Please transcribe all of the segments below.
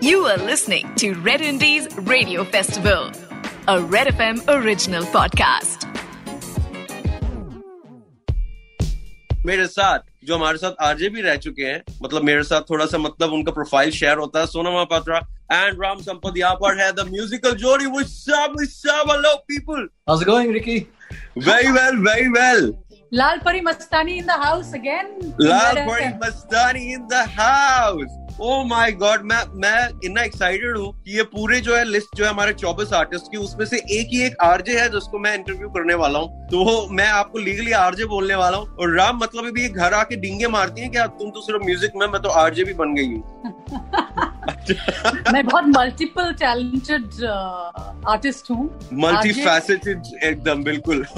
You are listening to Red Indies Radio Festival, a Red FM original podcast. मेरे साथ जो हमारे साथ आरजे भी रह चुके हैं मतलब मेरे साथ थोड़ा सा मतलब उनका प्रोफाइल शेयर होता है सोनम महापात्रा एंड राम संपत यहाँ पर है द म्यूजिकल जोड़ी what's up what's up hello people How's it going, Ricky? very well very well Lal Pari Mastani in the house again. Lal Red Pari FM. Mastani in the house Oh my God मैं मैं इतना excited हूँ कि ये पूरे जो है list जो है हमारे 24 आर्टिस्ट की उसमें से एक ही एक आरजे है जिसको मैं इंटरव्यू करने वाला हूँ। तो मैं आपको लीगली आरजे बोलने वाला हूँ। और राम मतलब अभी घर आके डिंगे मारती है क्या? तुम तो सिर्फ़ म्यूज़िक में मैं तो आरजे भी बन गई हूँ। मैं बहुत मल्टीपल टैलेंटेड आर्टिस्ट हूँ। मल्टी फैसेटेड एकदम बिल्कुल।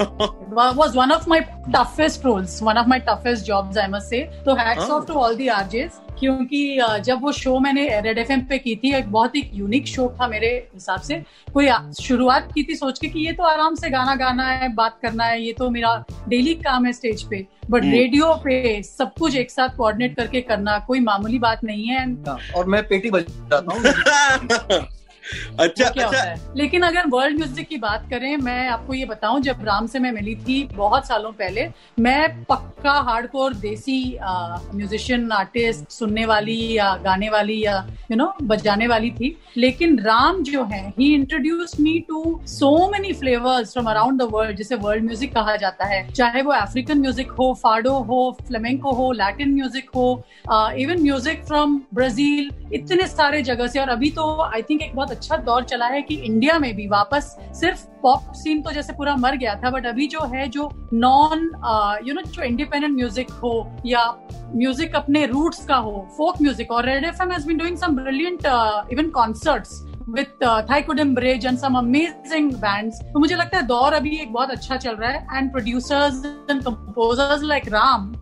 Was one of my toughest roles, one of my toughest jobs, I must say. तो Oh. off to all the RJs क्योंकि जब वो शो मैंने रेड एफएम पे की थी एक बहुत ही यूनिक शो था मेरे हिसाब से। कोई शुरुआत की थी सोच के कि ये तो आराम से गाना गाना है बात करना है ये तो मेरा डेली काम है स्टेज पे। But hmm. रेडियो पे सब कुछ एक साथ कोऑर्डिनेट करके करना कोई मामूली बात नहीं है। हाँ, और मैं पेटी बजाता हूँ। अच्छा क्या होता अच्छा है? लेकिन अगर वर्ल्ड म्यूज़िक की बात करें मैं आपको ये बताऊँ जब राम से मैं मिली थी बहुत सालों पहले मैं पक्का हार्डकोर देसी म्यूजिशियन आर्टिस्ट सुनने वाली या गाने वाली या यू नो बजाने वाली थी। लेकिन राम जो है ही introduce me to so many flavours from around the world जिसे वर्ल्ड म्यूज़िक कहा जाता है। चाहे वो अफ्रीकन म्यूज़िक हो फाडो हो फ्लेमेंको हो लैटिन म्यूज़िक हो इवन म्यूज़िक फ्रॉम ब्राज़ील इतने सारे जगह से, और अभी तो आई थिंक एक बहुत अच्छा दौर चला है कि इंडिया में भी वापस सिर्फ़ पॉप सीन तो जैसे पूरा मर गया था बट अभी जो है, जो नॉन यू नो जो इंडिपेंडेंट म्यूज़िक हो या म्यूज़िक अपने रूट्स का हो फोक म्यूज़िक और Red F M has been doing some brilliant even concerts with uh, Thaikudam Bridge and some amazing bands. तो मुझे लगता है दौर अभी एक बहुत अच्छा चल रहा है and producers and composers like Ram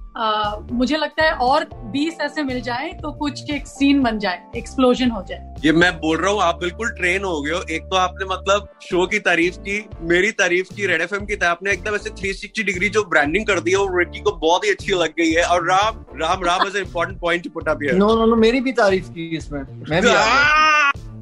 मुझे लगता है और 20 ऐसे मिल जाए तो कुछ एक सीन बन जाए एक्सप्लोजन हो जाए ये मैं बोल रहा हूँ आप बिल्कुल ट्रेन हो गए हो एक तो आपने मतलब शो की तारीफ़ की मेरी तारीफ़ की रेड एफएम की था आपने एकदम ऐसे 360 डिग्री जो ब्रांडिंग कर दी है वो रिकी को बहुत ही अच्छी लग गई है और Ram Ram Ram is important point to put up here no no no मेरी भी तारीफ़ की इसमें मैं भी।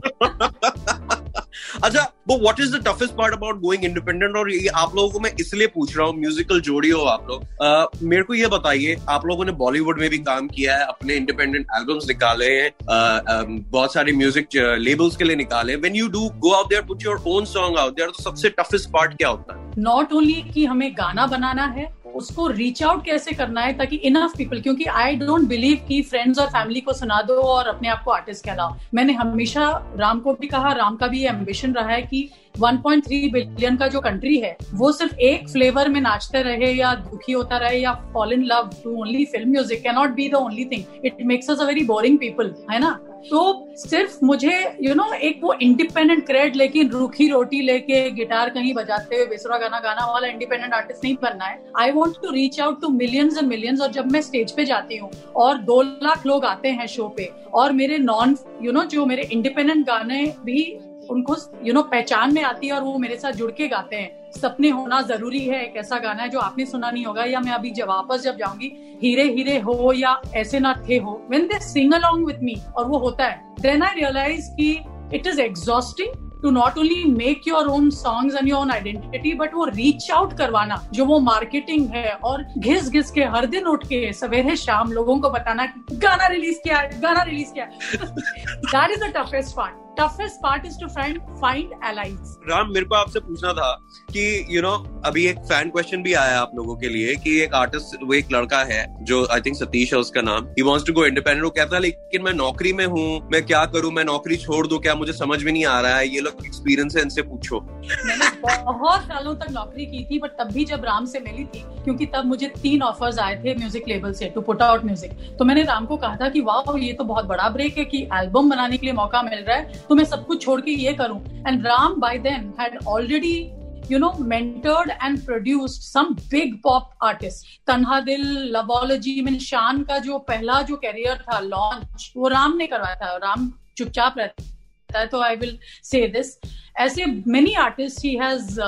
अच्छा वो what is the toughest part about going independent और ये आप लोगों को मैं इसलिए पूछ रहा हूँ म्यूजिकल जोड़ी हो आप लोग। अ, मेरे को ये बताइए आप लोगों ने बॉलीवुड में भी काम किया है अपने इंडिपेंडेंट एल्बम्स निकाले हैं अ, अ, बहुत सारे म्यूज़िक लेबल्स के लिए निकाले when you do go out there put your own song out there तो सबसे टफेस्ट पार्ट क्या होता है? नॉट ओनली कि हमें गाना बनाना है उसको रीच आउट कैसे करना है ताकि इनफ पीपल क्योंकि आई डोंट बिलीव कि फ्रेंड्स और फैमिली को सुना दो और अपने आप को आर्टिस्ट कहलाओ। मैंने हमेशा राम को भी कहा, राम का भी एम्बिशन रहा है कि 1.3 बिलियन का जो कंट्री है, वो सिर्फ़ एक फ्लेवर में नाचते रहे या दुखी होता रहे या fall in love to only film music can not be the only thing it makes us a very boring people है ना? तो सिर्फ़ मुझे यू you नो know, एक वो इंडिपेंडेंट क्रेड लेकिन रूखी रोटी लेके गिटार कहीं बजाते हुए बेसुरा गाना गाना वाला इंडिपेंडेंट आर्टिस्ट नहीं बनना है। I want to reach out to millions and millions और जब मैं स्टेज पे जाती हूँ और दो लाख लोग आते हैं शो पे और मेरे नॉन यू नो जो मेरे इंडिपेंडेंट गाने भी उनको यू नो पहचान में आती है और वो मेरे साथ जुड़ के गाते हैं। सपने होना ज़रूरी है, एक ऐसा गाना है जो आपने सुना नहीं होगा, या मैं अभी जब वापस जब जाऊँगी, हीरे हीरे हो या ऐसे ना थे हो when they sing along with me और वो होता है। देन आई रियलाइज़ की it is exhausting to not only make your own songs and your own identity but वो रीच आउट करवाना, जो वो मार्केटिंग है, और घिस घिस के हर दिन उठ के सवेरे शाम लोगों को बताना गाना रिलीज़ किया है, गाना रिलीज़ किया है। That is the toughest part toughest part is to find find allies Ram मेरे को आपसे पूछना था कि यू you नो know, अभी एक फ़ैन क्वेश्चन भी आया आप लोगों के लिए कि एक आर्टिस्ट वो एक लड़का है जो आई थिंक सतीश है उसका नाम। He wants to go independent वो कहता है लेकिन मैं नौकरी में हूँ मैं क्या करूँ? मैं नौकरी छोड़ दूँ क्या? मुझे समझ में नहीं आ रहा है। ये लोग एक्सपीरियंस है इनसे पूछो। मैंने बहुत सालों तक नौकरी की थी बट तब भी जब राम से मिली थी क्योंकि तब मुझे तीन ऑफर्स आए थे म्यूज़िक लेबल से टू पुट आउट म्यूज़िक तो मैंने राम को कहा था कि वाह ये तो बहुत बड़ा ब्रेक है कि एल्बम बनाने के लिए मौका मिल रहा है। तो मैं सब कुछ छोड़ के ये करूँ। And Ram by then had already you know, mentored and produced some big pop artists तन्हा दिल लवोलॉजी मीन शान का जो पहला जो कैरियर था लॉन्च वो राम ने करवाया था। राम चुपचाप रहते। है तो आई विल से दिस ऐसे many artist he has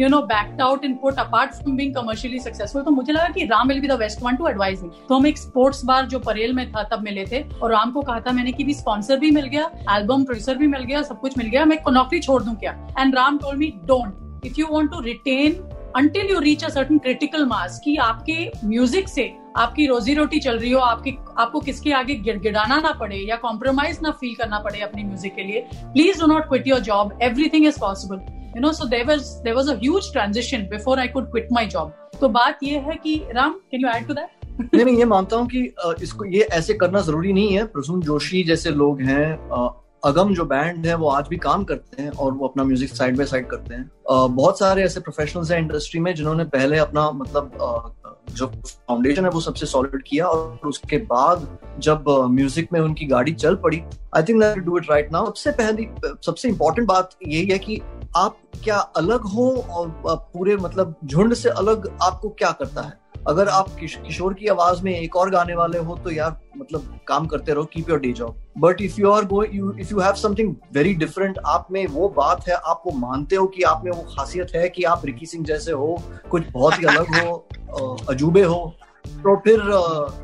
you know backed out in put apart from being commercially successful तो मुझे लगा कि Ram will be the best one to advise me तो हम एक स्पोर्ट्स बार जो परेल में था, तब मिले थे और राम को कहा था मैंने कि भी स्पॉन्सर भी मिल गया एल्बम प्रोड्यूसर भी मिल गया, सब कुछ मिल गया, मैं नौकरी छोड़ दूँ क्या? And Ram told me don't if you want to retain until you reach a certain critical mass कि आपके म्यूज़िक से आपकी रोजी रोटी चल रही हो, आपकी, आपको किसके आगे गिड़गिड़ाना ना पड़े या कॉम्प्रोमाइज ना फील करना पड़े अपनी म्यूज़िक के लिए please do not quit your job everything is possible you know so there was there was a transition before I could quit my job तो बात ये है कि, Ram can you add to that नहीं मैं ये मानता हूँ कि इसको, ये ऐसे करना ज़रूरी नहीं है। प्रसून जोशी जैसे लोग हैं अगम जो बैंड है, वो आज भी काम करते हैं और वो अपना म्यूज़िक साइड बाय साइड करते हैं। बहुत सारे ऐसे प्रोफेशनल्स हैं इंडस्ट्री में जिन्होंने पहले अपना मतलब जो फाउंडेशन है, वो सबसे सॉलिड किया और उसके बाद जब म्यूज़िक में उनकी गाड़ी चल पड़ी I think do it right now सबसे पहली, सबसे इंपॉर्टेंट बात यही है कि आप क्या अलग हो और पूरे मतलब झुंड से अलग आपको क्या करता है? अगर आप किशोर की आवाज़ में एक और गाने वाले हो तो यार मतलब काम करते रहो keep your day job but if you are if you have something very different आप में वो बात है, आप वो मानते हो कि आप में वो खासियत है कि आप रिकी सिंह जैसे हो, कुछ बहुत ही अलग हो अजूबे हो तो फिर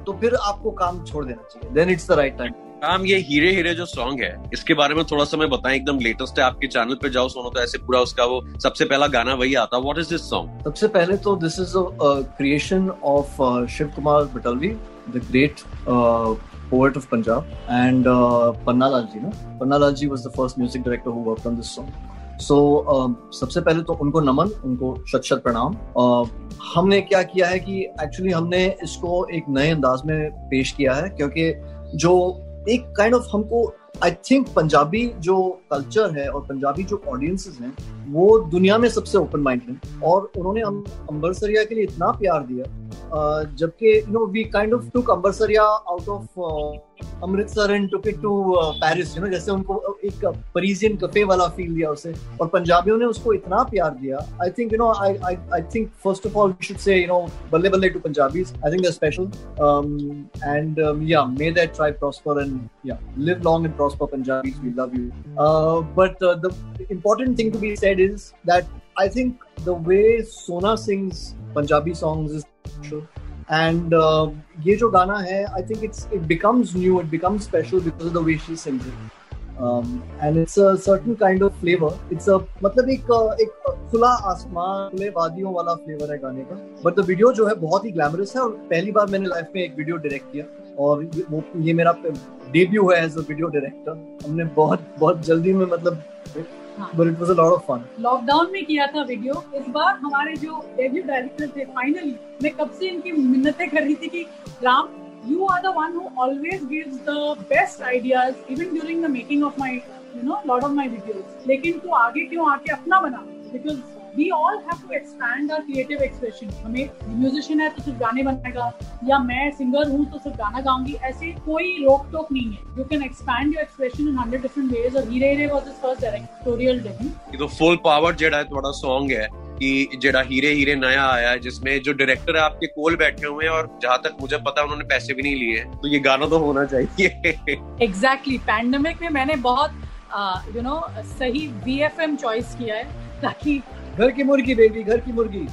तो फिर आपको काम छोड़ देना चाहिए. Then it's the right time काम ये हीरे हीरे जो सॉन्ग है इसके बारे में थोड़ा सा मैं बताएँ एकदम लेटेस्ट है आपके चैनल पे जाओ सुनो तो ऐसे पूरा उसका वो सबसे पहला गाना वही आता व्हाट इज़ दिस सॉन्ग सबसे पहले तो this is creation of Shiv Kumar Batalvi the great poet of Punjab and uh, Panna Lalji ना Panna Lalji was the first music director who worked on this song. So so, uh, सबसे पहले तो उनको नमन उनको शत शत प्रणाम। Uh, हमने क्या किया है कि एक्चुअली हमने इसको एक नए अंदाज में पेश किया है क्योंकि जो एक काइंड ऑफ़ हमको आई थिंक पंजाबी जो कल्चर है और पंजाबी जो ऑडियंसेस हैं, वो दुनिया में सबसे ओपन माइंड है। और उन्होंने अम्बरसरिया के लिए इतना प्यार दिया जबकि you know we kind of took Ambarsariya out of Amritsar and took it to Paris you know जैसे उनको एक परीजियन कफे वाला फील दिया उसे। और पंजाबियों ने उसको इतना प्यार दिया। I think you know I I I think first of all we should say you know balle balle to Punjabis I think they special and yeah may that try prosper and yeah live long and prosper Punjabis we love you but the important thing to be said is that I think the way Sona sings Punjabi songs is and uh, ये जो गाना है I think it's it becomes new it becomes special because of the way she sings it and it's a certain kind of flavour it's a मतलब एक एक खुला आसमान खुले वादियों वाला फ्लेवर है गाने का। बट द वीडियो जो है बहुत ही ग्लैमरस है और पहली बार मैंने लाइफ में एक वीडियो डायरेक्ट किया। और वो ये मेरा डेब्यू है एज अ वीडियो डायरेक्टर हमने बहुत बहुत जल्दी में मतलब but it was a lot of fun lockdown में किया था वीडियो इस बार हमारे जो डेब्यू डायरेक्टर थे फाइनली मैं कब से इनकी मिन्नतें कर रही थी कि Ram you are the one who always gives the best ideas even during the making of my you know lot of my videos लेकिन तू आगे क्यों आके अपना बना because we all have to expand our creative expression हमें musician है तो सिर्फ़ गाने बनाएगा या मैं सिंगर हूँ तो सिर्फ़ गाना गाऊँगी ऐसे कोई रोक टोक नहीं है। You can expand your expression in hundred different ways और Heere Heere was his first directorial debut तो फुल पावर जेड़ा है थोड़ा सॉन्ग है कि जेड़ा हीरे हीरे नया आया है जिसमें जो डायरेक्टर है आपके कोल बैठे हुए हैं और जहाँ तक मुझे पता है उन्होंने पैसे भी नहीं लिए तो ये गाना तो होना चाहिए। Exactly exactly. पैंडमिक में मैंने बहुत you uh, know you know, सही वीएफएम चॉइस किया है ताकि घर की मुर्गी बेबी घर की मुर्गी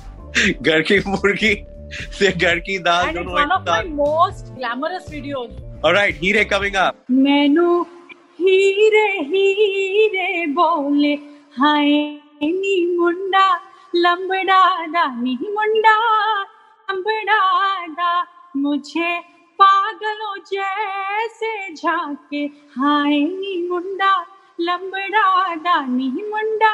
घर की मुर्गी से घर की दाल दोनों one of my most glamorous videos. Alright, हीरे coming up. मैनू हीरे हीरे बोले हाय नी मुंडा लंबड़ा दा नी मुंडा लंबड़ा दा मुझे पागलों जैसे झाके हाय नी मुंडा लंबड़ा दा नी मुंडा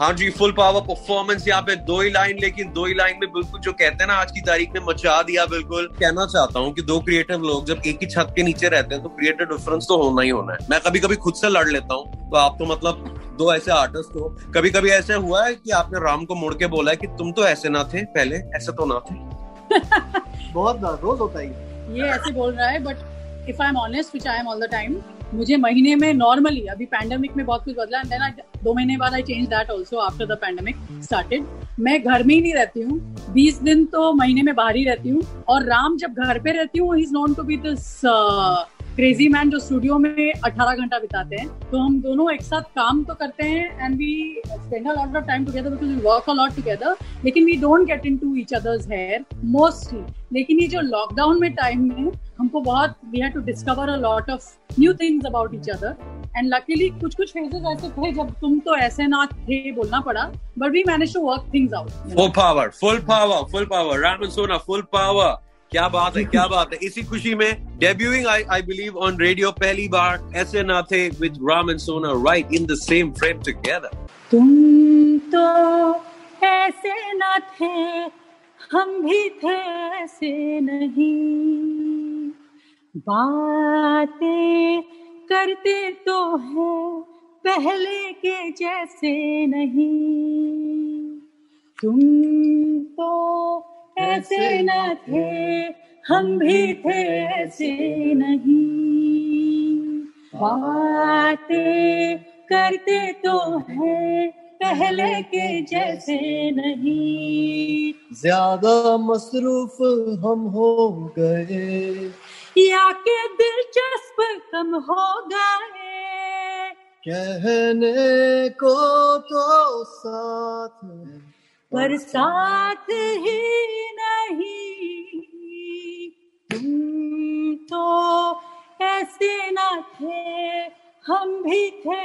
हाँ जी फुल पावर परफॉर्मेंस यहाँ पे दो ही लाइन लेकिन दो ही लाइन में बिल्कुल जो कहते हैं ना आज की तारीख में मचा दिया बिल्कुल। कहना चाहता हूँ कि दो क्रिएटिव लोग जब एक ही छत के नीचे रहते हैं तो क्रिएटिव डिफरेंस तो होना ही होना है। मैं कभी कभी खुद से लड़ लेता हूँ तो आप तो मतलब दो ऐसे आर्टिस्ट हो। कभी कभी ऐसे हुआ है कि आपने राम को मुड़ के बोला है कि तुम तो ऐसे ना थे पहले ऐसे तो ना थे। बहुत रोज होता है ये। ऐसे बोल रहा है but if I am honest which I am all the time मुझे महीने में नॉर्मली अभी पैंडेमिक में बहुत कुछ बदला देन दो महीने बाद I change that also after the pandemic started मैं घर में ही नहीं रहती हूँ। बीस दिन तो महीने में बाहर ही रहती हूँ। और राम जब घर पे रहती हूँ is known to be this crazy man जो स्टूडियो में 18 घंटा बिताते हैं। तो हम दोनों एक साथ काम तो करते हैं and we spend a lot of time together because we work a lot together लेकिन we don't get into each others hair mostly लेकिन ये जो लॉकडाउन में टाइम में हमको बहुत we have to discover a lot of new things about each other and luckily कुछ कुछ फेजेस ऐसे थे जब तुम तो ऐसे ना थे बोलना पड़ा but we manage to work things out full power full power full power Ram and Sona full power क्या बात है क्या बात है. इसी खुशी में debuting I I believe on radio पहली बार ऐसे ना थे with Ram and Sona right in the same frame together तुम तो ऐसे ना थे हम भी थे ऐसे नहीं। बातें करते तो है पहले के जैसे नहीं। तुम तो ऐसे न थे हम भी थे ऐसे नहीं। बातें करते तो है पहले के जैसे नहीं। ज़्यादा मसरूफ हम हो गए या के दिलचस्प कम हो गए। कहने को तो साथ पर साथ ही। नहीं। तुम तो ऐसे ना थे हम भी थे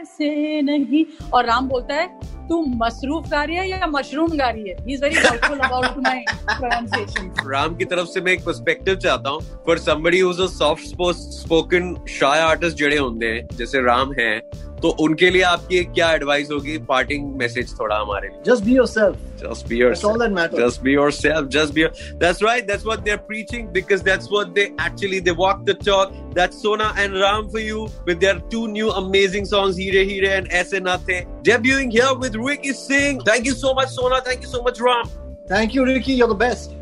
ऐसे नहीं। और राम बोलता है तू मसरूफ गा रही है या मशरूम गा रही है? He is very doubtful about my pronunciation Ram की तरफ़ से मैं एक पर्सपेक्टिव चाहता हूँ। For somebody whose a soft spoken shy artist जड़े होंगे हैं, जैसे राम हैं तो उनके लिए आपकी क्या एडवाइस होगी? पार्टिंग मैसेज थोड़ा हमारे लिए। Just be yourself just be your just be yourself just be that's right that's what they're preaching because that's what they actually they walk the talk that's Sona and Ram for you with their two new amazing song Heere Heere and ऐसे नाते जेब Jung here with Ricky Singh thank you so much Sona thank you so much Ram thank you Ricky your best